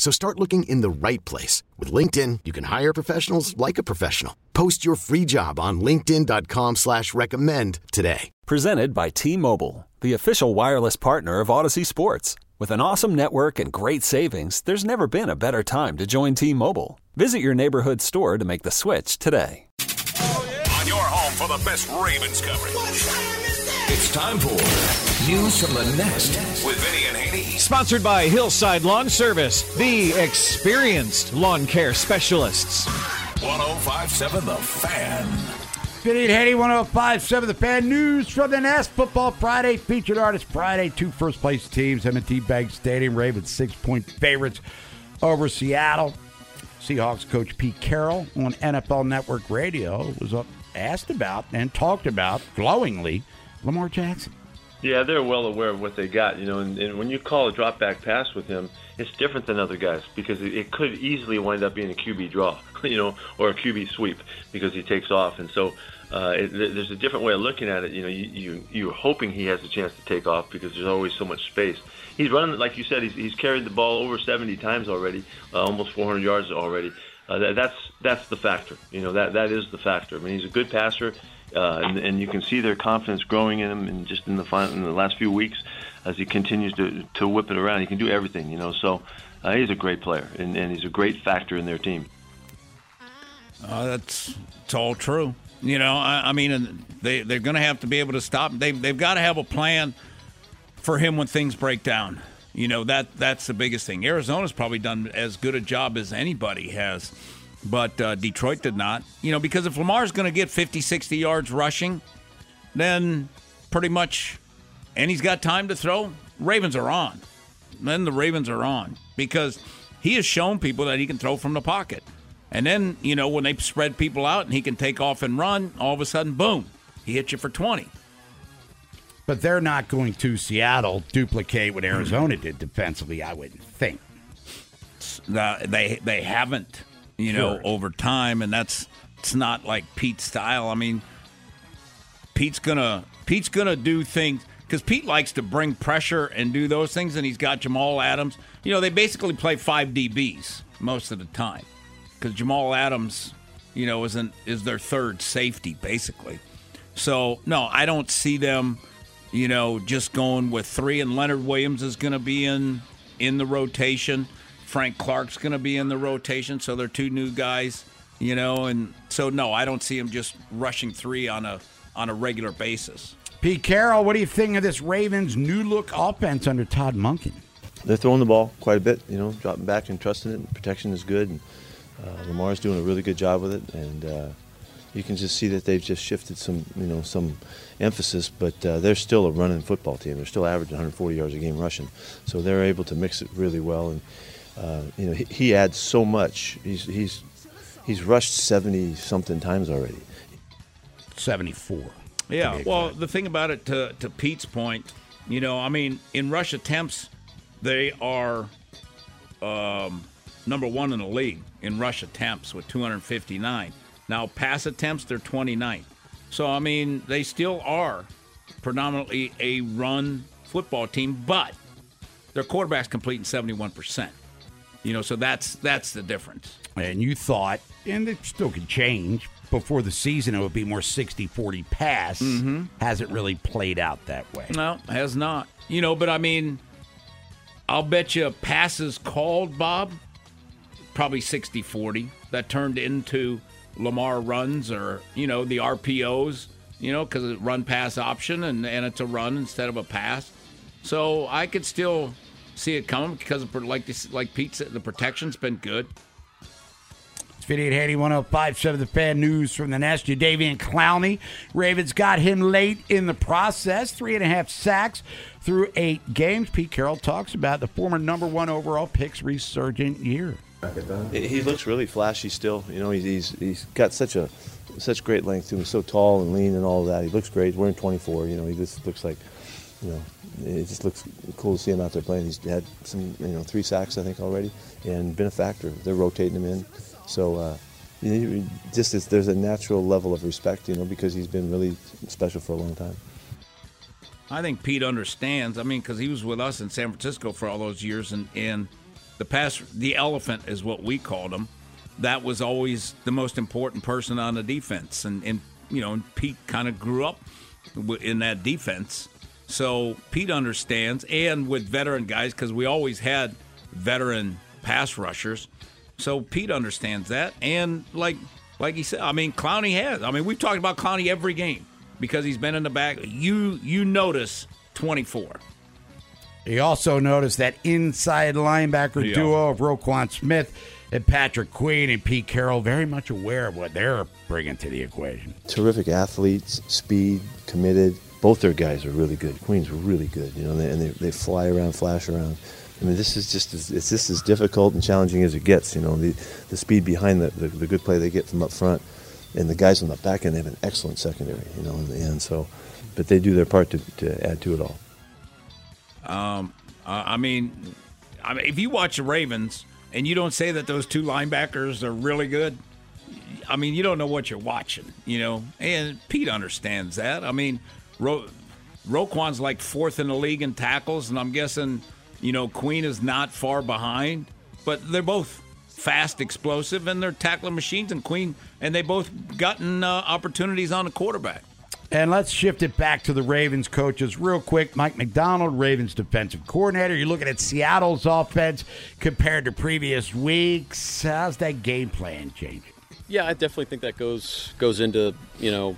So start looking in the right place. With LinkedIn, you can hire professionals like a professional. Post your free job on linkedin.com slash recommend today. Presented by T-Mobile, the official wireless partner of Audacy Sports. With an awesome network and great savings, there's never been a better time to join T-Mobile. Visit your neighborhood store to make the switch today. On your home for the best Ravens coverage. It's time for News from the Nest with Vinny and Haney. Sponsored by Hillside Lawn Service, the experienced lawn care specialists. 1057 The Fan. Vinny and Haney, 1057 The Fan News from the Nest. Football Friday, featured artist Friday. Two first place teams, M&T Bank Stadium. Ravens six point favorites over Seattle. Seahawks coach Pete Carroll on NFL Network Radio was asked about and talked about glowingly Lamar Jackson. Yeah, they're well aware of what they got, you know, and, and when you call a drop back pass with him, it's different than other guys because it, it could easily wind up being a QB draw, you know, or a QB sweep because he takes off, and so uh, it, there's a different way of looking at it. You know, you, you you're hoping he has a chance to take off because there's always so much space. He's running, like you said, he's, he's carried the ball over 70 times already, uh, almost 400 yards already. Uh, that, that's that's the factor. You know, that that is the factor. I mean, he's a good passer. Uh, and, and you can see their confidence growing in him, and just in the final, in the last few weeks, as he continues to to whip it around, he can do everything, you know. So uh, he's a great player, and, and he's a great factor in their team. Uh, that's it's all true. You know, I, I mean, they they're going to have to be able to stop. They they've got to have a plan for him when things break down. You know that that's the biggest thing. Arizona's probably done as good a job as anybody has but uh, Detroit did not. You know, because if Lamar's going to get 50, 60 yards rushing, then pretty much, and he's got time to throw, Ravens are on. Then the Ravens are on because he has shown people that he can throw from the pocket. And then, you know, when they spread people out and he can take off and run, all of a sudden, boom, he hits you for 20. But they're not going to Seattle duplicate what Arizona did defensively, I wouldn't think. Uh, they they haven't you know, sure. over time, and that's it's not like Pete's style. I mean, Pete's gonna Pete's gonna do things because Pete likes to bring pressure and do those things, and he's got Jamal Adams. You know, they basically play five DBs most of the time because Jamal Adams, you know, isn't is their third safety basically. So no, I don't see them, you know, just going with three, and Leonard Williams is going to be in in the rotation. Frank Clark's going to be in the rotation, so they're two new guys, you know, and so no, I don't see him just rushing three on a on a regular basis. Pete Carroll, what do you think of this Ravens new look offense under Todd Monken? They're throwing the ball quite a bit, you know, dropping back and trusting it. Protection is good, and uh, Lamar's doing a really good job with it, and uh, you can just see that they've just shifted some, you know, some emphasis. But uh, they're still a running football team. They're still averaging 140 yards a game rushing, so they're able to mix it really well. And uh, you know, he, he, adds so much. He's he's he's rushed seventy something times already. Seventy four. Yeah. Well, the thing about it, to to Pete's point, you know, I mean, in rush attempts, they are um, number one in the league in rush attempts with 259. Now, pass attempts, they're 29th. So, I mean, they still are predominantly a run football team, but their quarterback's completing 71%. You know, so that's that's the difference. And you thought, and it still could change before the season, it would be more 60 40 pass. Mm-hmm. Hasn't really played out that way. No, has not. You know, but I mean, I'll bet you passes called, Bob, probably 60 40. That turned into Lamar runs or, you know, the RPOs, you know, because it's run pass option and, and it's a run instead of a pass. So I could still see it coming because, of, like this, like Pete said, the protection's been good. It's 58 Haney 1057, the fan news from the Nest. Jadeveon Clowney. Ravens got him late in the process. Three and a half sacks through eight games. Pete Carroll talks about the former number one overall pick's resurgent year. He looks really flashy still. You know, he's, he's, he's got such a such great length to him. He's so tall and lean and all of that. He looks great. He's wearing 24. You know, he just looks like, you know, it just looks cool to see him out there playing. He's had some, you know, three sacks I think already, and been a factor. They're rotating him in, so. Uh, you know, just there's a natural level of respect, you know, because he's been really special for a long time. I think Pete understands. I mean, because he was with us in San Francisco for all those years, and and the pass, the elephant is what we called him. That was always the most important person on the defense, and and you know, Pete kind of grew up in that defense, so Pete understands. And with veteran guys, because we always had veteran pass rushers, so Pete understands that. And like like he said, I mean, Clowney has. I mean, we've talked about Clowney every game because he's been in the back. You you notice 24. You also notice that inside linebacker yeah. duo of Roquan Smith and Patrick Queen and Pete Carroll very much aware of what they're bringing to the equation. Terrific athletes, speed, committed. Both their guys are really good. Queen's were really good, you know, and they, and they, they fly around, flash around. I mean, this is just as, it's just as difficult and challenging as it gets. You know, the the speed behind the, the, the good play they get from up front and the guys on the back end they have an excellent secondary, you know, in the end. So, but they do their part to, to add to it all. Um, I mean, I mean, if you watch the Ravens and you don't say that those two linebackers are really good, I mean, you don't know what you're watching, you know. And Pete understands that. I mean, Ro- Roquan's like fourth in the league in tackles, and I'm guessing, you know, Queen is not far behind, but they're both fast, explosive, and they're tackling machines. And Queen and they both gotten uh, opportunities on the quarterback. And let's shift it back to the Ravens coaches real quick. Mike Macdonald, Ravens defensive coordinator. You're looking at Seattle's offense compared to previous weeks. How's that game plan changing? Yeah, I definitely think that goes goes into you know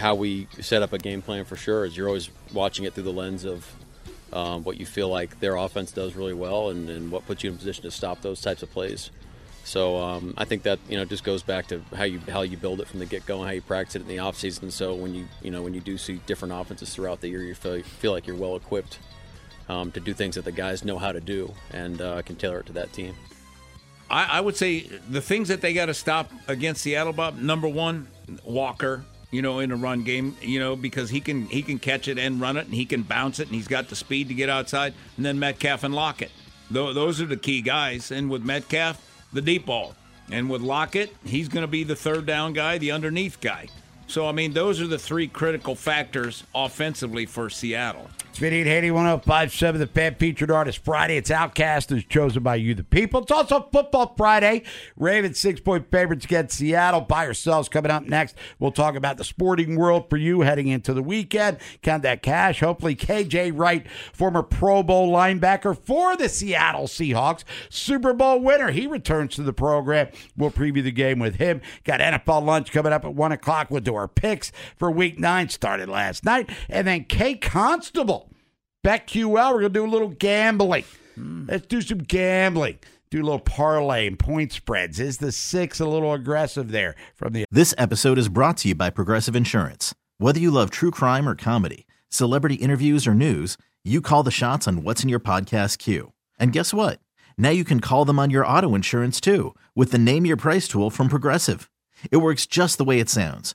how we set up a game plan for sure. Is you're always watching it through the lens of um, what you feel like their offense does really well, and, and what puts you in position to stop those types of plays. So um, I think that you know just goes back to how you how you build it from the get go and how you practice it in the off season. So when you you know when you do see different offenses throughout the year, you feel feel like you're well equipped um, to do things that the guys know how to do and uh, can tailor it to that team. I, I would say the things that they got to stop against Seattle, Bob. Number one, Walker. You know, in a run game, you know, because he can he can catch it and run it, and he can bounce it, and he's got the speed to get outside. And then Metcalf and Lockett. Those are the key guys. And with Metcalf, the deep ball. And with Lockett, he's going to be the third down guy, the underneath guy. So, I mean, those are the three critical factors offensively for Seattle. It's 5880 1057, the fan featured artist Friday. It's OutKast is chosen by you, the people. It's also Football Friday. Ravens six point favorites against Seattle. Buy yourselves coming up next. We'll talk about the sporting world for you heading into the weekend. Count that cash. Hopefully, KJ Wright, former Pro Bowl linebacker for the Seattle Seahawks, Super Bowl winner. He returns to the program. We'll preview the game with him. Got NFL lunch coming up at 1 o'clock. We'll do our picks for week nine, started last night. And then Kate Constable BetQL, we're going to do a little gambling. Mm. Let's do some gambling. Do a little parlay and point spreads. Is the six a little aggressive there from the. This episode is brought to you by Progressive Insurance. Whether you love true crime or comedy, celebrity interviews or news, you call the shots on what's in your podcast queue. And guess what? Now you can call them on your auto insurance too with the Name Your Price tool from Progressive. It works just the way it sounds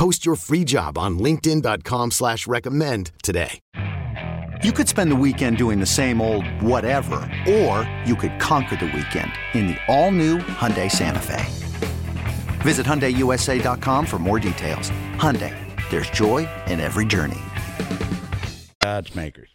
Post your free job on LinkedIn.com slash recommend today. You could spend the weekend doing the same old whatever, or you could conquer the weekend in the all-new Hyundai Santa Fe. Visit HyundaiUSA.com for more details. Hyundai, there's joy in every journey. Odds makers.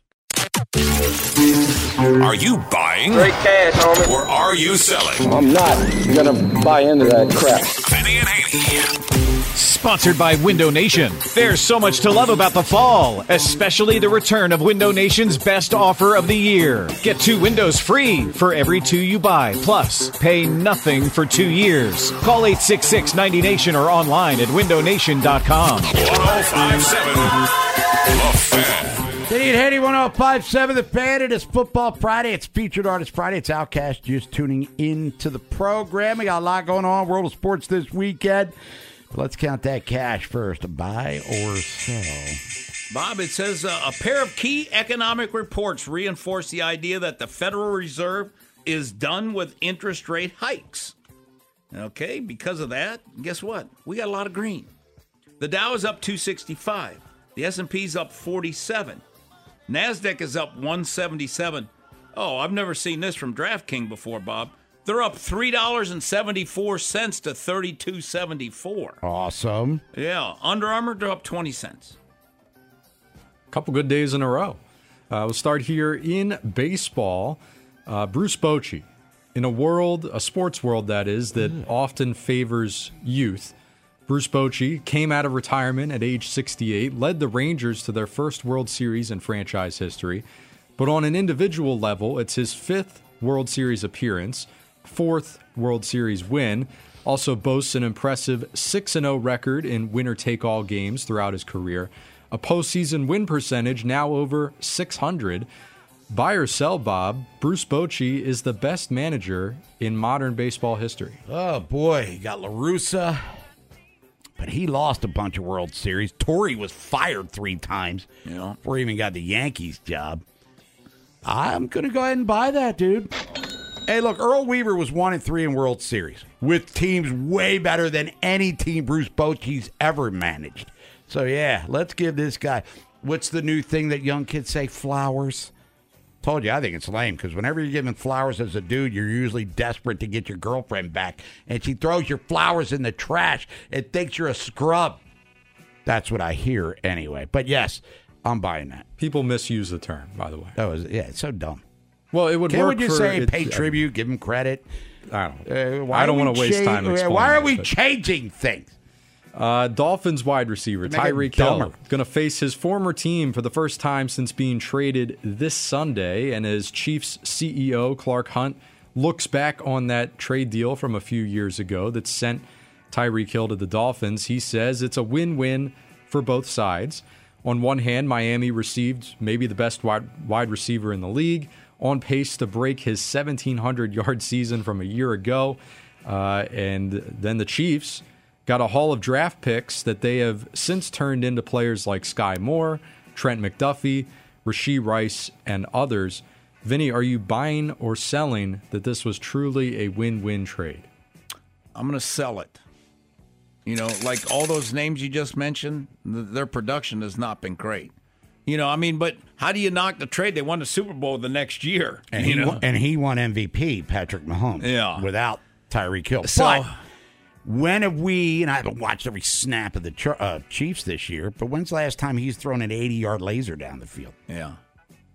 Are you buying? Great cash, homie. Or are you selling? I'm not gonna buy into that crap. Vinny and Haney. Sponsored by Window Nation. There's so much to love about the fall, especially the return of Window Nation's best offer of the year. Get two windows free for every two you buy, plus pay nothing for two years. Call 866 90 Nation or online at windownation.com. 1057 The Fan. They need Haney 1057 The Fan. It is Football Friday. It's Featured Artist Friday. It's OutKast just tuning into the program. We got a lot going on. World of Sports this weekend. Let's count that cash first. Buy or sell. Bob, it says uh, a pair of key economic reports reinforce the idea that the Federal Reserve is done with interest rate hikes. Okay, because of that, guess what? We got a lot of green. The Dow is up 265. The S&P is up 47. Nasdaq is up 177. Oh, I've never seen this from DraftKings before, Bob. They're up three dollars and seventy four cents to thirty two seventy four. Awesome. Yeah, Under Armour they're up twenty cents. A couple good days in a row. Uh, we'll start here in baseball. Uh, Bruce Bochy, in a world, a sports world that is, that often favors youth. Bruce Bochy came out of retirement at age 68, led the Rangers to their first World Series in franchise history. But on an individual level, it's his fifth World Series appearance, fourth World Series win. Also boasts an impressive 6 0 record in winner take all games throughout his career. A postseason win percentage now over 600. Buy or sell, Bob, Bruce Bochy is the best manager in modern baseball history. Oh, boy. You got LaRussa, but he lost a bunch of World Series. Torre was fired three times Yeah. before he even got the Yankees job. I'm going to go ahead and buy that, dude. Hey, look, Earl Weaver was one and three in World Series with teams way better than any team Bruce Bochy's ever managed. So yeah, let's give this guy. What's the new thing that young kids say? Flowers. Told you, I think it's lame because whenever you're giving flowers as a dude, you're usually desperate to get your girlfriend back, and she throws your flowers in the trash and thinks you're a scrub. That's what I hear anyway. But yes, I'm buying that. People misuse the term, by the way. That was yeah, it's so dumb. Well, it would Can't work we just for say pay tribute, give him credit? I don't. Uh, I don't want to waste cha- time. uh, explaining Why are we but- changing things? Uh, Dolphins wide receiver Make it Tyreek Hill going to face his former team for the first time since being traded this Sunday, and as Chiefs CEO Clark Hunt looks back on that trade deal from a few years ago that sent Tyreek Hill to the Dolphins, he says it's a win-win for both sides. On one hand, Miami received maybe the best wide, wide receiver in the league, on pace to break his 1,700 yard season from a year ago. Uh, and then the Chiefs got a haul of draft picks that they have since turned into players like Skyy Moore, Trent McDuffie, Rashee Rice, and others. Vinny, are you buying or selling that this was truly a win win trade? I'm going to sell it. You know, like all those names you just mentioned, th- their production has not been great. You know, I mean, but how do you knock the trade? They won the Super Bowl the next year. And you he know, won, and he won MVP, Patrick Mahomes. Yeah. without Tyreek Hill. So- but when have we? And I haven't watched every snap of the uh, Chiefs this year. But when's the last time he's thrown an 80 yard laser down the field? Yeah,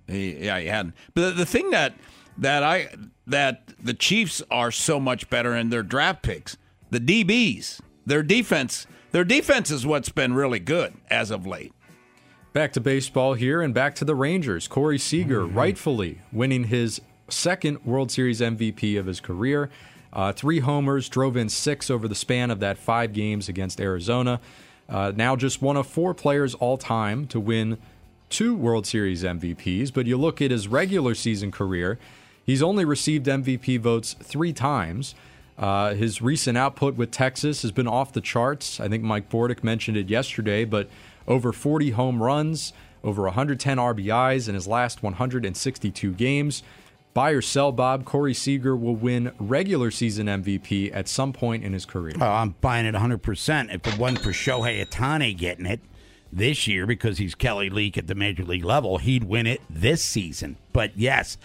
he, yeah, he hadn't. But the, the thing that that I that the Chiefs are so much better in their draft picks, the DBs, their defense, their defense is what's been really good as of late. Back to baseball here and back to the Rangers. Corey Seager rightfully winning his second World Series MVP of his career. Uh, three homers, drove in six over the span of that five games against Arizona. Uh, now just one of four players all time to win two World Series MVPs. But you look at his regular season career, he's only received MVP votes three times. Uh, his recent output with Texas has been off the charts. I think Mike Bordick mentioned it yesterday, but over 40 home runs, over 110 RBIs in his last 162 games. Buy or sell, Bob. Corey Seager will win regular season MVP at some point in his career. Oh, I'm buying it 100%. If it wasn't for Shohei Ohtani getting it this year because he's Kelly Leak at the major league level, he'd win it this season. But yes,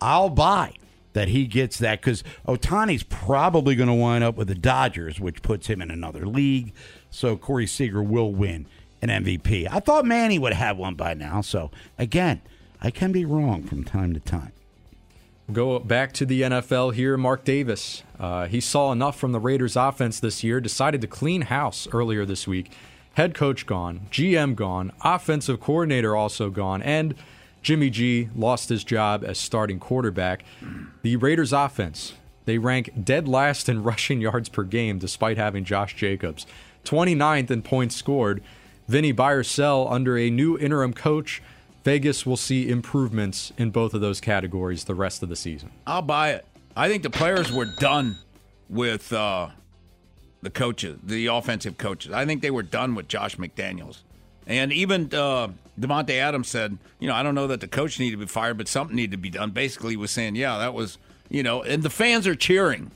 I'll buy that he gets that because Ohtani's probably going to wind up with the Dodgers, which puts him in another league. So Corey Seager will win an MVP. I thought Manny would have one by now. So again, I can be wrong from time to time. Go back to the NFL here. Mark Davis. Uh, he saw enough from the Raiders offense this year, decided to clean house earlier this week. Head coach gone, GM gone, offensive coordinator also gone, and Jimmy G lost his job as starting quarterback. The Raiders offense, they rank dead last in rushing yards per game despite having Josh Jacobs. 29th in points scored. Vinny buy or sell under a new interim coach. Vegas will see improvements in both of those categories the rest of the season. I'll buy it. I think the players were done with uh, the coaches, the offensive coaches. I think they were done with Josh McDaniels. And even uh, Davante Adams said, you know, I don't know that the coach needed to be fired, but something needed to be done. Basically, he was saying, yeah, that was, you know, and the fans are cheering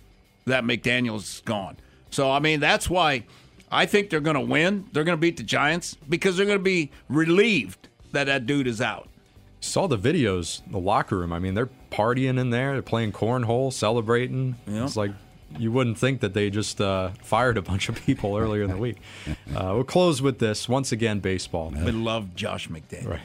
that McDaniels is gone. So, I mean, that's why I think they're going to win. They're going to beat the Giants because they're going to be relieved that that dude is out. Saw the videos, the locker room. I mean, they're partying in there. They're playing cornhole, celebrating. Yep. It's like you wouldn't think that they just uh, fired a bunch of people earlier in the week. Uh, we'll close with this once again. Baseball. We love Josh McDaniels. Right.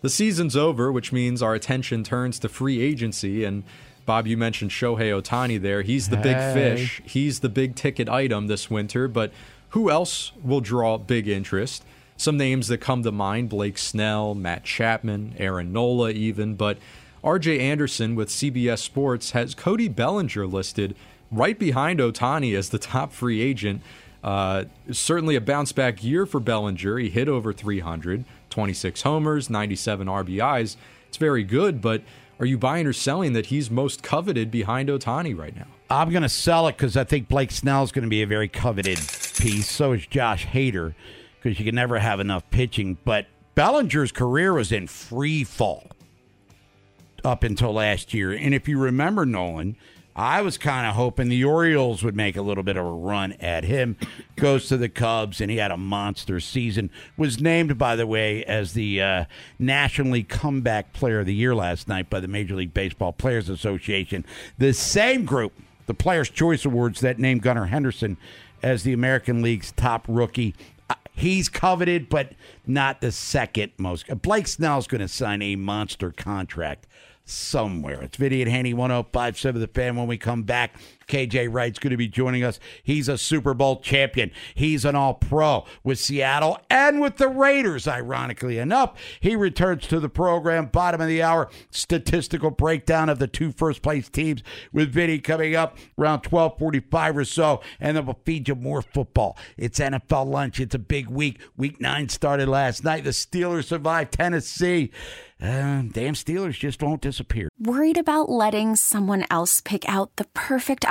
The season's over, which means our attention turns to free agency. And Bob, you mentioned Shohei Ohtani there. He's the big fish. He's the big ticket item this winter. But who else will draw big interest? Some names that come to mind Blake Snell, Matt Chapman, Aaron Nola, even. But RJ Anderson with CBS Sports has Cody Bellinger listed right behind Ohtani as the top free agent. Uh, certainly a bounce back year for Bellinger. He hit over 300, 26 homers, 97 RBIs. It's very good, but are you buying or selling that he's most coveted behind Ohtani right now? I'm going to sell it because I think Blake Snell is going to be a very coveted piece. So is Josh Hader because you can never have enough pitching. But Bellinger's career was in free fall up until last year. And if you remember, Nolan, I was kind of hoping the Orioles would make a little bit of a run at him. Goes to the Cubs, and he had a monster season. Was named, by the way, as the uh, Comeback Player of the Year last night by the Major League Baseball Players Association. The same group, the Players' Choice Awards, that named Gunnar Henderson as the American League's top rookie. Uh, He's coveted, but not the second most. Blake Snell's going to sign a monster contract somewhere. It's Vinny and Haney 1057 The Fan. When we come back, KJ Wright's going to be joining us. He's a Super Bowl champion. He's an all pro with Seattle and with the Raiders, ironically enough. He returns to the program, bottom of the hour, statistical breakdown of the two first place teams with Vinny coming up around 1245 or so. And then we'll feed you more football. It's NFL lunch. It's a big week. Week nine started last night. The Steelers survived Tennessee. Uh, damn Steelers just won't disappear. Worried about letting someone else pick out the perfect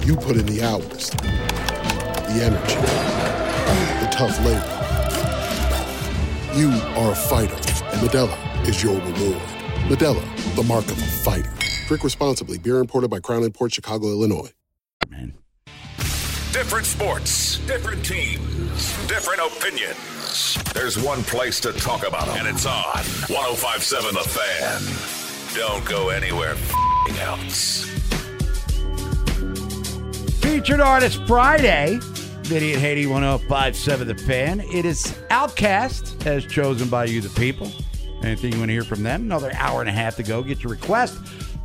You put in the hours, the energy, the tough labor. You are a fighter, and Modelo is your reward. Modelo, the mark of a fighter. Drink responsibly. Beer imported by Crown Port Chicago, Illinois. Man. Different sports, different teams, different opinions. There's one place to talk about them, and it's on 1057 The Fan. Don't go anywhere f***ing else. Featured Artist Friday. Vinny and Haney 1057 The Fan. It is OutKast, as chosen by you, the people. Anything you want to hear from them? Another hour and a half to go. Get your request.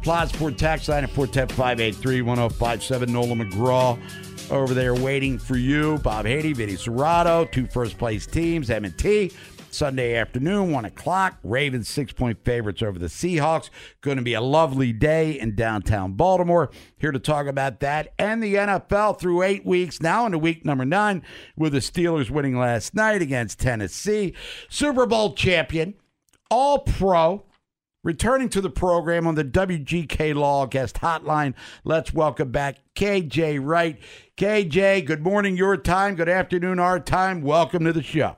Plot Sport tax line at 410 583 1057. Nolan McGraw over there waiting for you. Bob Haney, Vinny Serrato, two first place teams, M&T. Sunday afternoon, 1 o'clock. Ravens six point favorites over the Seahawks. Going to be a lovely day in downtown Baltimore. Here to talk about that and the NFL through eight weeks, now into week number nine, with the Steelers winning last night against Tennessee. Super Bowl champion, all pro, returning to the program on the WGK Law Guest Hotline. Let's welcome back KJ Wright. KJ, good morning your time, good afternoon our time. Welcome to the show.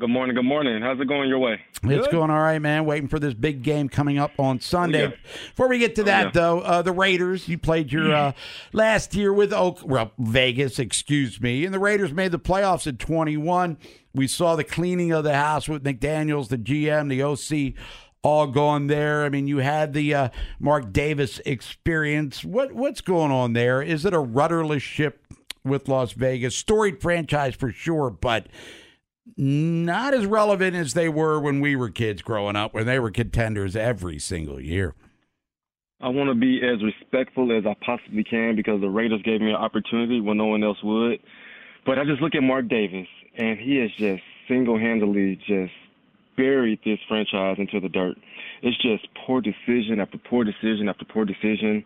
Good morning. Good morning. How's it going your way? It's going all right, man. Waiting for this big game coming up on Sunday. Oh, yeah. Before we get to that, yeah. though, uh, the Raiders. You played your uh, last year with Oak, well, Vegas, excuse me, and the Raiders made the playoffs at 21. We saw the cleaning of the house with McDaniel's, the GM, the OC, all gone there. I mean, you had the uh, Mark Davis experience. What what's going on there? Is it a rudderless ship with Las Vegas? Storied franchise for sure, but not as relevant as they were when we were kids growing up, when they were contenders every single year. I want to be as respectful as I possibly can because the Raiders gave me an opportunity when no one else would. But I just look at Mark Davis, and he has just single-handedly just buried this franchise into the dirt. It's just poor decision after poor decision after poor decision.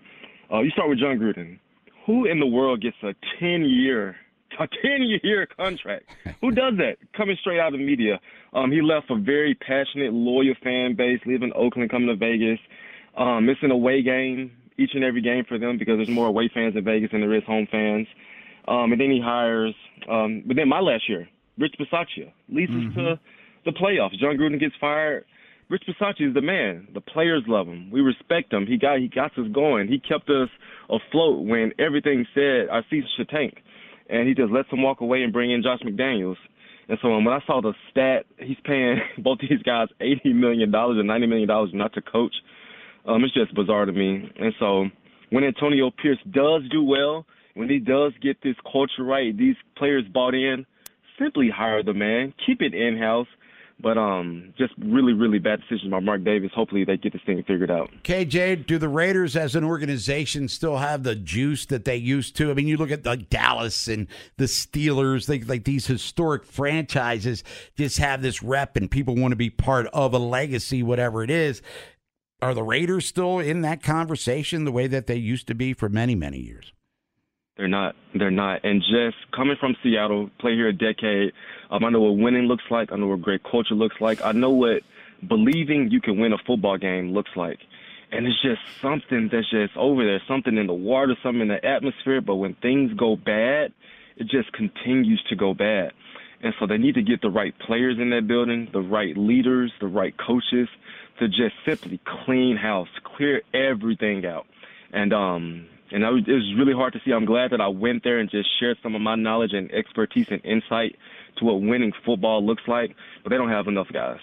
Uh, you start with Jon Gruden. Who in the world gets a 10-year a 10 year contract. Who does that? Coming straight out of the media. Um, he left a very passionate, loyal fan base, leaving Oakland, coming to Vegas, um, missing away game each and every game for them because there's more away fans in Vegas than there is home fans. Um, and then he hires, um, but then my last year, Rich Bisaccia leads us to the playoffs. Jon Gruden gets fired. Rich Bisaccia is the man. The players love him. We respect him. He got he got us going. He kept us afloat when everything said our season should tank and he just lets them walk away and bring in Josh McDaniels. And so when I saw the stat, he's paying both these guys eighty million dollars and ninety million dollars not to coach. Um, it's just bizarre to me. And so when Antonio Pierce does do well, when he does get this culture right, these players bought in, simply hire the man, keep it in house. But um, just really, really bad decisions by Mark Davis. Hopefully, they get this thing figured out. KJ, do the Raiders as an organization still have the juice that they used to? I mean, you look at like Dallas and the Steelers, they, like these historic franchises just have this rep and people want to be part of a legacy, whatever it is. Are the Raiders still in that conversation the way that they used to be for many, many years? They're not. They're not. And just coming from Seattle, play here a decade. Um, I know what winning looks like. I know what great culture looks like. I know what believing you can win a football game looks like. And it's just something that's just over there, something in the water, something in the atmosphere. But when things go bad, it just continues to go bad. And so they need to get the right players in that building, the right leaders, the right coaches to just simply clean house, clear everything out. And um, and I was, it was really hard to see. I'm glad that I went there and just shared some of my knowledge and expertise and insight to what winning football looks like. But they don't have enough guys.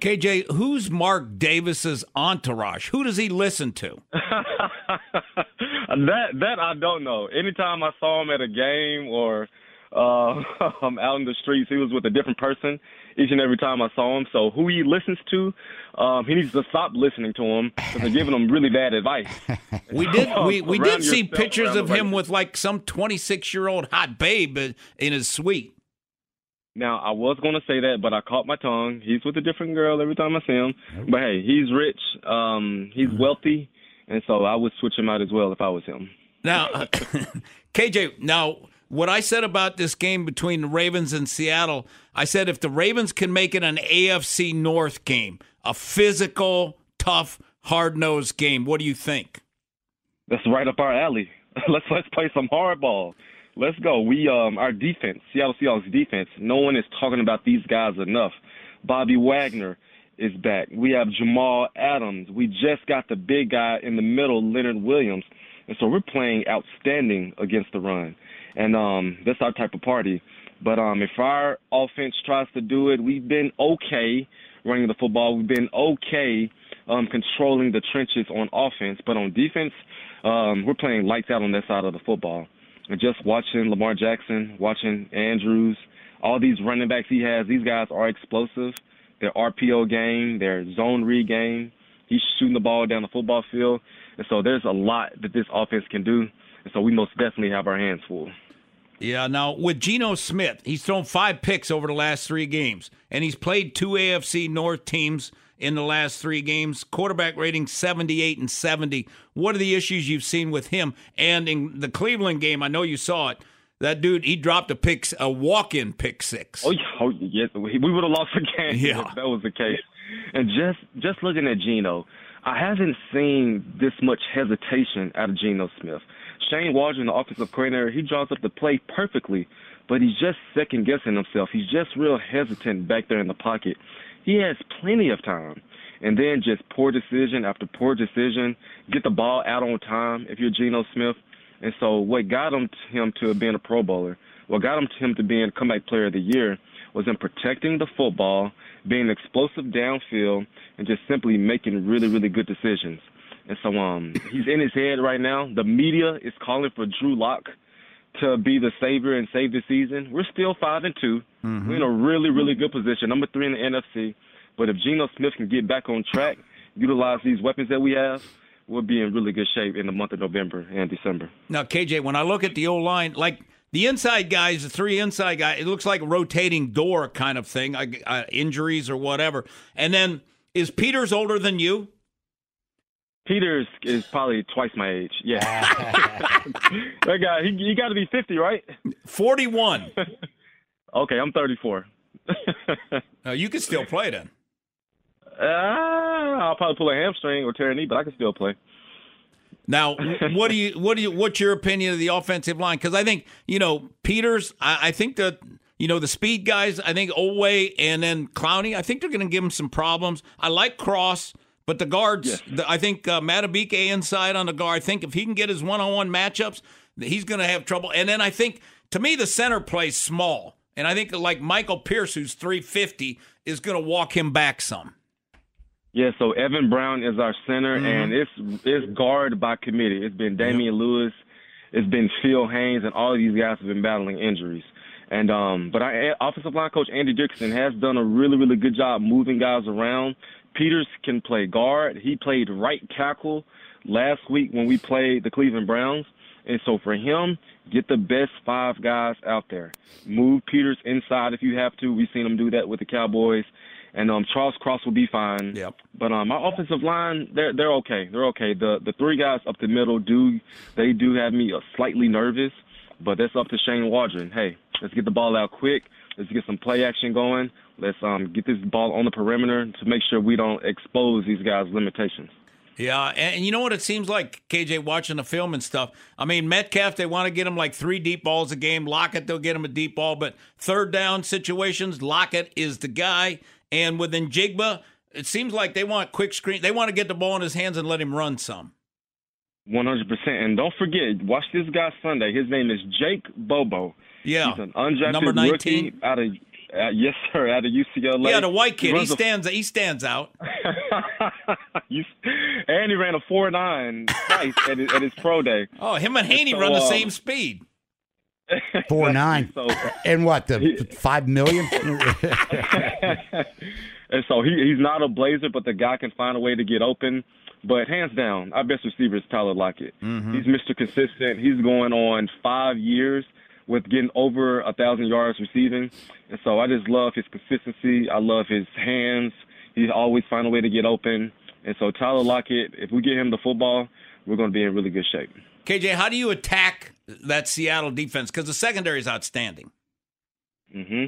KJ, who's Mark Davis's entourage? Who does he listen to? that that I don't know. Anytime I saw him at a game or uh, out in the streets, he was with a different person each and every time I saw him. So who he listens to, um, he needs to stop listening to him because they're giving him really bad advice. We did we, we did see pictures of him with like some 26 year old hot babe in his suite. Now I was going to say that, but I caught my tongue. He's with a different girl every time I see him. But hey, he's rich. Um, he's wealthy, and so I would switch him out as well if I was him. Now, KJ, now what I said about this game between the Ravens and Seattle, I said if the Ravens can make it an AFC North game, a physical, tough, hard nosed game, what do you think? That's right up our alley. let's let's play some hardball. Let's go. We um our defense, Seattle Seahawks defense. No one is talking about these guys enough. Bobby Wagner is back. We have Jamal Adams. We just got the big guy in the middle, Leonard Williams. And so we're playing outstanding against the run. And um that's our type of party. But um if our offense tries to do it, we've been okay running the football. We've been okay um controlling the trenches on offense, but on defense, um we're playing lights out on that side of the football. And just watching Lamar Jackson, watching Andrews, all these running backs he has, these guys are explosive. their RPO game, their zone read game. He's shooting the ball down the football field, and so there's a lot that this offense can do. And so we most definitely have our hands full. Yeah, now with Geno Smith, he's thrown five picks over the last three games, and he's played two AFC North teams in the last three games. Quarterback rating 78 and 70. What are the issues you've seen with him? And in the Cleveland game, I know you saw it. That dude, he dropped a pick, a walk-in pick six. Oh, yeah, oh yes, we would have lost the game Yeah. if that was the case. And just just looking at Geno, I haven't seen this much hesitation out of Geno Smith. Shane Waldron, the offensive coordinator, he draws up the play perfectly, but he's just second guessing himself. He's just real hesitant back there in the pocket. He has plenty of time. And then just poor decision after poor decision, get the ball out on time if you're Geno Smith. And so what got him him to being a Pro Bowler, what got him to him to being comeback player of the year was in protecting the football, being explosive downfield, and just simply making really, really good decisions. And so um he's in his head right now. The media is calling for Drew Lock to be the savior and save the season. We're still five and 2 Mm-hmm. We're in a really, really good position. Number three in the NFC. But if Geno Smith can get back on track, utilize these weapons that we have, we'll be in really good shape in the month of November and December. Now, KJ, when I look at the old line, like the inside guys, the three inside guys, it looks like a rotating door kind of thing, uh, injuries or whatever. And then is Peters older than you? Peters is probably twice my age. Yeah. that guy, he, he got to be 50, right? 41. okay, I'm 34. Uh, you can still play then. Uh, I'll probably pull a hamstring or tear a knee, but I can still play. Now, what do you what do you what's your opinion of the offensive line? Because I think you know Peters. I, I think that you know the speed guys. I think Oweh and then Clowney. I think they're going to give him some problems. I like Cross, but the guards. The, I think uh, Madubuike inside on the guard. I think if he can get his one on one matchups, he's going to have trouble. And then I think to me the center plays small, and I think like Michael Pierce, who's three fifty, is going to walk him back some. Yeah, so Evan Brown is our center, Mhm. and it's it's guard by committee. It's been Damien Lewis, it's been Phil Haynes, and all of these guys have been battling injuries. And um, but our offensive line coach Andy Dickerson has done a really really good job moving guys around. Peters can play guard. He played right tackle last week when we played the Cleveland Browns. And so for him, get the best five guys out there. Move Peters inside if you have to. We've seen him do that with the Cowboys. And um, Charles Cross will be fine. Yep. But um, my offensive line, they're they're okay. They're okay. The the three guys up the middle do they do have me slightly nervous, but that's up to Shane Waldron. Hey, let's get the ball out quick. Let's get some play action going. Let's um get this ball on the perimeter to make sure we don't expose these guys' limitations. Yeah, and you know what it seems like, KJ, watching the film and stuff. I mean, Metcalf, they want to get him like three deep balls a game. Lockett, they'll get him a deep ball, but third down situations, Lockett is the guy. And with Njigba, it seems like they want quick screen. They want to get the ball in his hands and let him run some. One hundred percent. And don't forget, watch this guy Sunday. His name is Jake Bobo. Yeah. He's an undrafted Number 19? rookie out of uh, yes sir out of UCLA. Yeah, the white kid, he runs a- stands. He stands out. You- and he ran a four nine twice at, his, at his pro day. Oh, him and Haney So, run the um, same speed. Four nine. So- and what the five million? and so he he's not a blazer, but the guy can find a way to get open. But hands down, our best receiver is Tyler Lockett. Mm-hmm. He's Mr. Consistent. He's going on five years with getting over a thousand yards receiving, and so I just love his consistency. I love his hands. He's always find a way to get open, and so Tyler Lockett, if we get him the football, we're going to be in really good shape. KJ, how do you attack that Seattle defense? Because the secondary is outstanding. hmm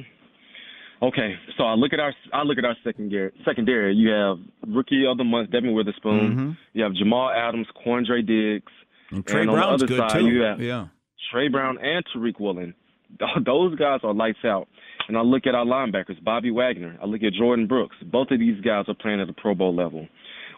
Okay, so I look at our I look at our secondary. Secondary, you have rookie of the month Devon Witherspoon. Mhm. You have Jamal Adams, Quandre Diggs, And Trey on Brown's the other good side, too. You have Yeah. Tre Brown and Tariq Woolen. Those guys are lights out. And I look at our linebackers, Bobby Wagner. I look at Jordyn Brooks. Both of these guys are playing at the Pro Bowl level.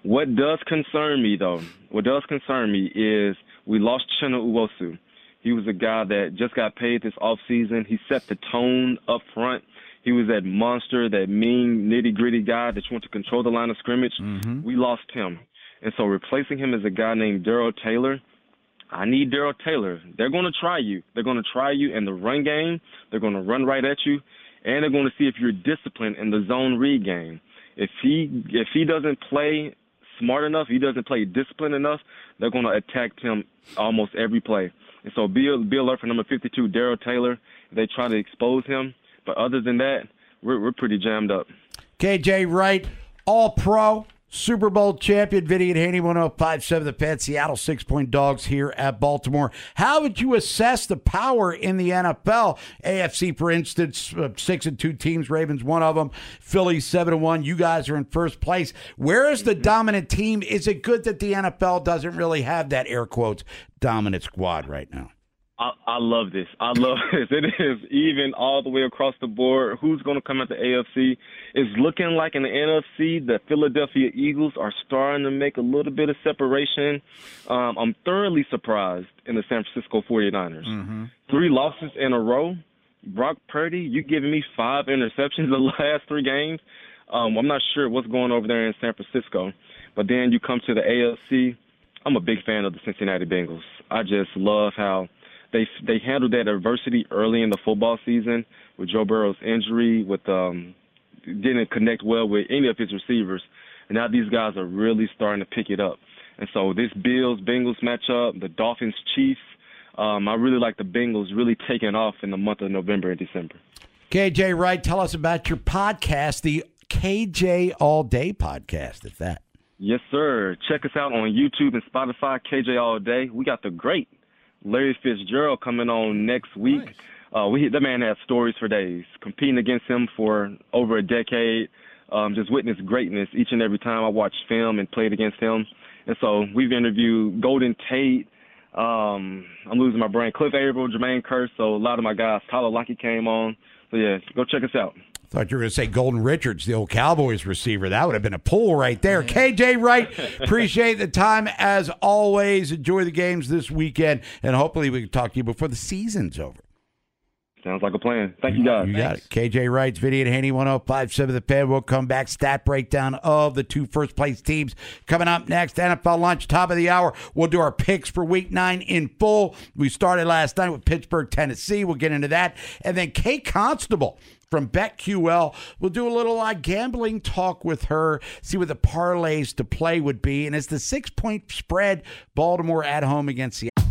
What does concern me, though, what does concern me is we lost Uchenna Nwosu. He was a guy that just got paid this offseason. He set the tone up front. He was that monster, that mean, nitty gritty guy that you want to control the line of scrimmage. Mm-hmm. We lost him. And so replacing him is a guy named Darrell Taylor. I need Darrell Taylor. They're going to try you. They're going to try you in the run game. They're going to run right at you. and they're going to see if you're disciplined in the zone read game. If he if he doesn't play smart enough, he doesn't play disciplined enough, they're going to attack him almost every play. And so be be alert for number 52, Darrell Taylor. They try to expose him, but other than that, we're we're pretty jammed up. KJ Wright, All Pro, Super Bowl champion, Vinny and Haney 1057, the Fan, Seattle six point dogs here at Baltimore. How would you assess the power in the NFL? AFC, for instance, uh, six and two teams, Ravens one of them, Philly seven and one. You guys are in first place. Where is the dominant team? Is it good that the NFL doesn't really have that air quotes dominant squad right now? I, I love this. I love this. It is even all the way across the board. Who's going to come at the AFC? It's looking like in the NFC, the Philadelphia Eagles are starting to make a little bit of separation. Um, I'm thoroughly surprised in the San Francisco 49ers. Mm-hmm. Three losses in a row. Brock Purdy, you giving me five interceptions the last three games. Um, I'm not sure what's going over there in San Francisco. But then you come to the AFC. I'm a big fan of the Cincinnati Bengals. I just love how they they handled that adversity early in the football season with Joe Burrow's injury, with um, didn't connect well with any of his receivers, and now these guys are really starting to pick it up. And so this Bills Bengals matchup, the Dolphins Chiefs, um, I really like the Bengals really taking off in the month of November and December. KJ Wright, tell us about your podcast, the KJ All Day podcast, if that. Yes, sir. Check us out on YouTube and Spotify, KJ All Day. We got the great Larry Fitzgerald coming on next week. Nice. Uh, we the man has stories for days. Competing against him for over a decade, um, just witness greatness each and every time I watched film and played against him. And so we've interviewed Golden Tate. Um, I'm losing my brain. Cliff Avril, Jermaine Kearse. So a lot of my guys. Tyler Lockett came on. So yeah, go check us out. Thought you were going to say Golden Richards, the old Cowboys receiver. That would have been a pull right there. KJ Wright, appreciate the time as always. Enjoy the games this weekend, and hopefully we can talk to you before the season's over. Sounds like a plan. Thank you, guys. You got it. KJ Wright's video at Haney 1057 The Fan. We'll come back. Stat breakdown of the two first place teams coming up next. NFL lunch, top of the hour. We'll do our picks for week nine in full. We started last night with Pittsburgh, Tennessee. We'll get into that. And then Kate Constable from BetQL. We'll do a little uh, gambling talk with her, see what the parlays to play would be. And it's the six point spread, Baltimore at home against the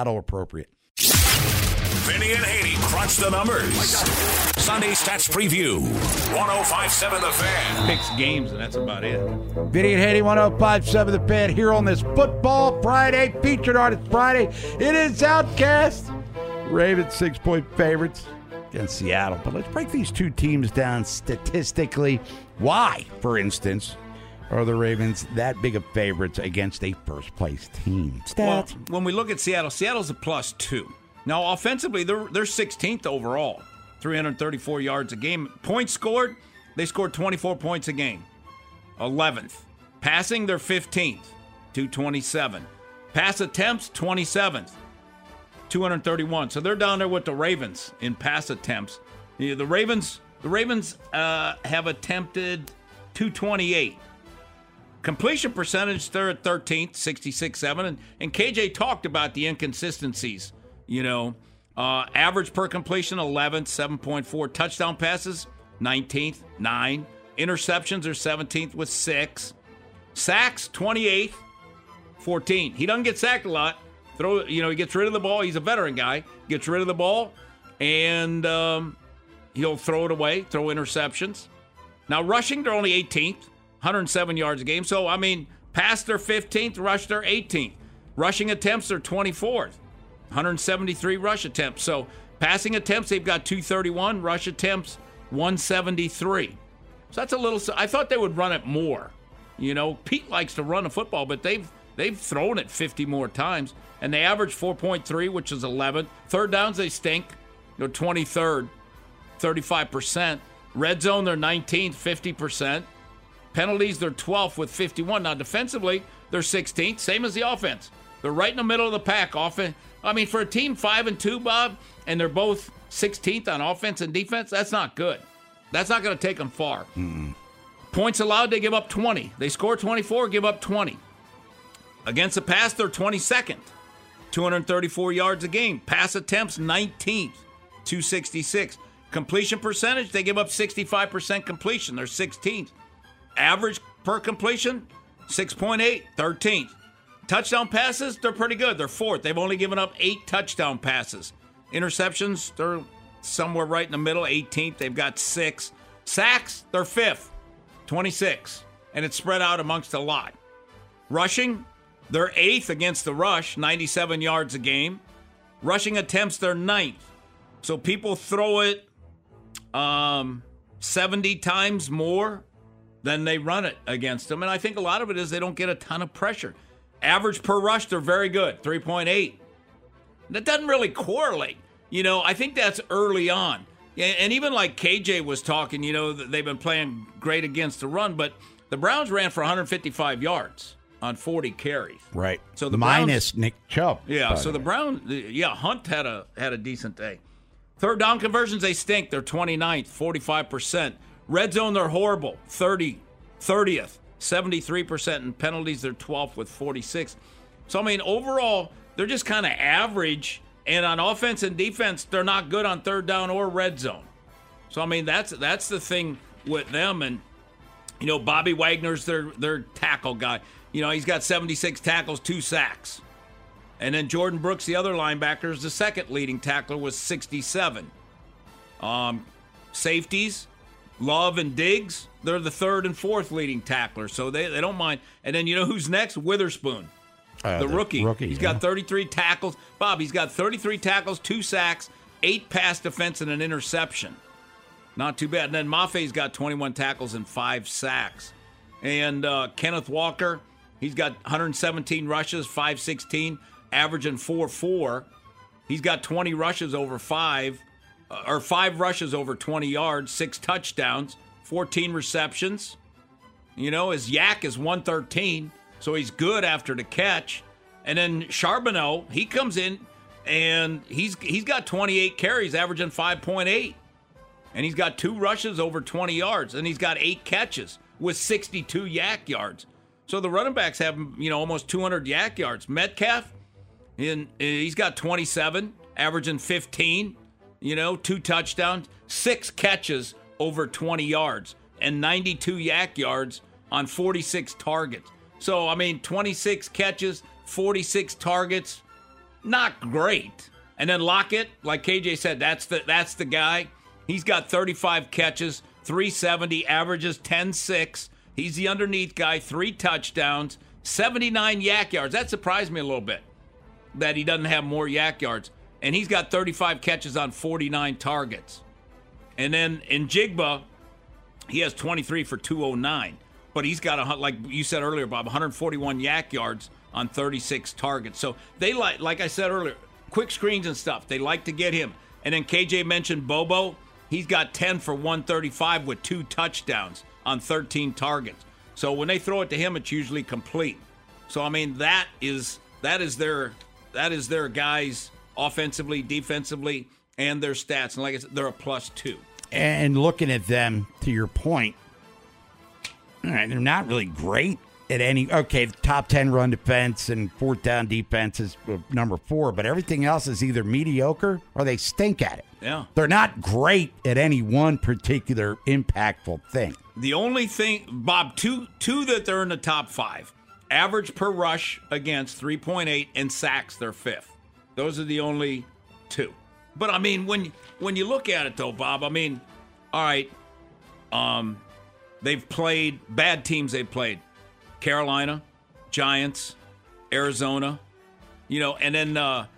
battle appropriate. Vinny and Haney crunch the numbers. Sunday Stats Preview. 1057 The Fan. Picks games, and that's about it. Vinny and Haney 1057 The Fan here on this Football Friday, featured artist Friday. It is OutKast. Ravens six point favorites against Seattle. But let's break these two teams down statistically. Why, for instance, are the Ravens that big of favorites against a first place team? Stats. Well, when we look at Seattle, Seattle's a plus two. Now, offensively, they're they're 16th overall, 334 yards a game. Points scored, they scored 24 points a game, 11th. Passing, they're 15th, 227. Pass attempts, 27th, 231. So they're down there with the Ravens in pass attempts. The Ravens, the Ravens uh, have attempted 228. Completion percentage, they're 13th, 66 7. And, and KJ talked about the inconsistencies. You know, uh, average per completion, 11th, 7.4. Touchdown passes, 19th, 9. Interceptions are 17th with 6. Sacks, 28th, 14. He doesn't get sacked a lot. Throw, you know, he gets rid of the ball. He's a veteran guy. Gets rid of the ball, and um, he'll throw it away, throw interceptions. Now, rushing, they're only 18th. 107 yards a game. So, I mean, pass their 15th, rush their 18th. Rushing attempts are 24th, 173 rush attempts. So, passing attempts, they've got 231, rush attempts, 173. So that's a little. I thought they would run it more. You know, Pete likes to run a football, but they've they've thrown it 50 more times, and they average 4.3, which is 11th. Third downs they stink. Know, 23rd, 35 percent. Red zone, they're 19th, 50%. Penalties, they're 12th with 51. Now, defensively, they're 16th, same as the offense. They're right in the middle of the pack. Offense. I mean, for a team five and two, Bob, and they're both 16th on offense and defense, that's not good. That's not going to take them far. Points allowed, they give up 20. They score 24, give up 20. Against the pass, they're 22nd, 234 yards a game. Pass attempts, 19th, 266. Completion percentage, they give up 65% completion. They're 16th. Average per completion, 6.8, 13th. Touchdown passes, they're pretty good. They're fourth. They've only given up eight touchdown passes. Interceptions, they're somewhere right in the middle, 18th. They've got six. Sacks, they're fifth, 26. And it's spread out amongst a lot. Rushing, they're eighth against the rush, 97 yards a game. Rushing attempts, they're ninth. So people throw it um, 70 times more than they run it against them. And I think a lot of it is they don't get a ton of pressure. Average per rush, they're very good, 3.8. That doesn't really correlate. You know, I think that's early on. And even like KJ was talking, you know, they've been playing great against the run, but the Browns ran for 155 yards on 40 carries. Right. So the Browns- minus Nick Chubb. Yeah, so the Brown, yeah, Hunt had a had a decent day. Third down conversions, they stink. They're 29th, 45%. Red zone, they're horrible. 30, 30th, 73%. And penalties, they're 12th with 46. So, I mean, overall, they're just kind of average. And on offense and defense, they're not good on third down or red zone. So, I mean, that's that's the thing with them. And, you know, Bobby Wagner's their, their tackle guy. You know, he's got 76 tackles, two sacks. And then Jordyn Brooks, the other linebacker, is the second leading tackler with 67. Um, safeties, Love and Diggs, they're the third and fourth leading tacklers, so they, they don't mind. And then you know who's next? Witherspoon, Uh, the the rookie. rookie, He's yeah. got 33 tackles. Bob, he's got 33 tackles, two sacks, eight pass defense, and an interception. Not too bad. And then Mafe's got 21 tackles and five sacks. And uh, Kenneth Walker, he's got 117 rushes, 516, averaging 4 4. He's got 20 rushes over five, or five rushes over 20 yards, six touchdowns, 14 receptions. You know, his YAC is 113, so he's good after the catch. And then Charbonnet, he comes in and he's he's got 28 carries, averaging 5.8. And he's got two rushes over 20 yards, and he's got eight catches with 62 YAC yards. So the running backs have, you know, almost 200 YAC yards. Metcalf, in, he's got 27, averaging 15, you know, two touchdowns, six catches over 20 yards, and 92 YAC yards on 46 targets. So, I mean, 26 catches, 46 targets, not great. And then Lockett, like KJ said, that's the that's the guy. He's got 35 catches, 370, averages 10-6. He's the underneath guy, three touchdowns, 79 YAC yards. That surprised me a little bit that he doesn't have more YAC yards. And he's got 35 catches on 49 targets. And then Njigba, he has 23 for 209. But he's got, a, like you said earlier, Bob, 141 YAC yards on 36 targets. So they like, like I said earlier, quick screens and stuff. They like to get him. And then KJ mentioned Bobo. He's got 10 for 135 with two touchdowns on 13 targets. So when they throw it to him, it's usually complete. So I mean that is that is their that is their guys offensively, defensively, and their stats. And like I said, they're a plus two. And looking at them, to your point, right, they're not really great at any. Okay, top 10 run defense and fourth down defense is uh, number four, but everything else is either mediocre or they stink at it. Yeah. They're not great at any one particular impactful thing. The only thing, Bob, two two that they're in the top five. Average per rush against 3.8 and sacks they're fifth. Those are the only two. But I mean, when when you look at it though, Bob, I mean, all right, um, they've played bad teams. They've played Carolina, Giants, Arizona, you know, and then uh,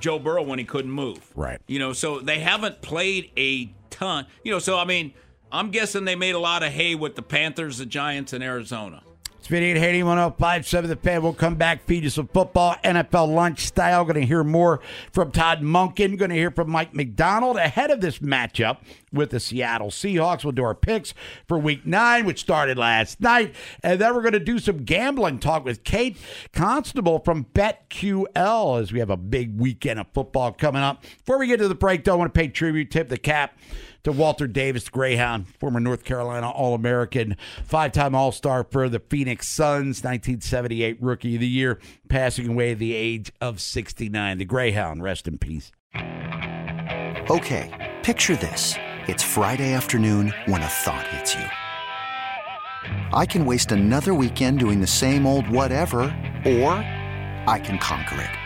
Joe Burrow when he couldn't move. Right. You know, so they haven't played a ton. You know, so I mean, I'm guessing they made a lot of hay with the Panthers, the Giants, and Arizona. It's and Haney, 1057 The Fan. We'll come back, feed you some football, NFL lunch style. Going to hear more from Todd Monken. Going to hear from Mike Macdonald ahead of this matchup with the Seattle Seahawks. We'll do our picks for week nine, which started last night. And then we're going to do some gambling talk with Kate Constable from BetQL as we have a big weekend of football coming up. Before we get to the break, though, I want to pay tribute, tip the cap to Walter Davis, Greyhound, former North Carolina All American, five time All Star for the Phoenix Suns, 1978 Rookie of the Year, passing away at the age of 69. The Greyhound, rest in peace. Okay, picture this. It's Friday afternoon when a thought hits you. I can waste another weekend doing the same old whatever, or I can conquer it.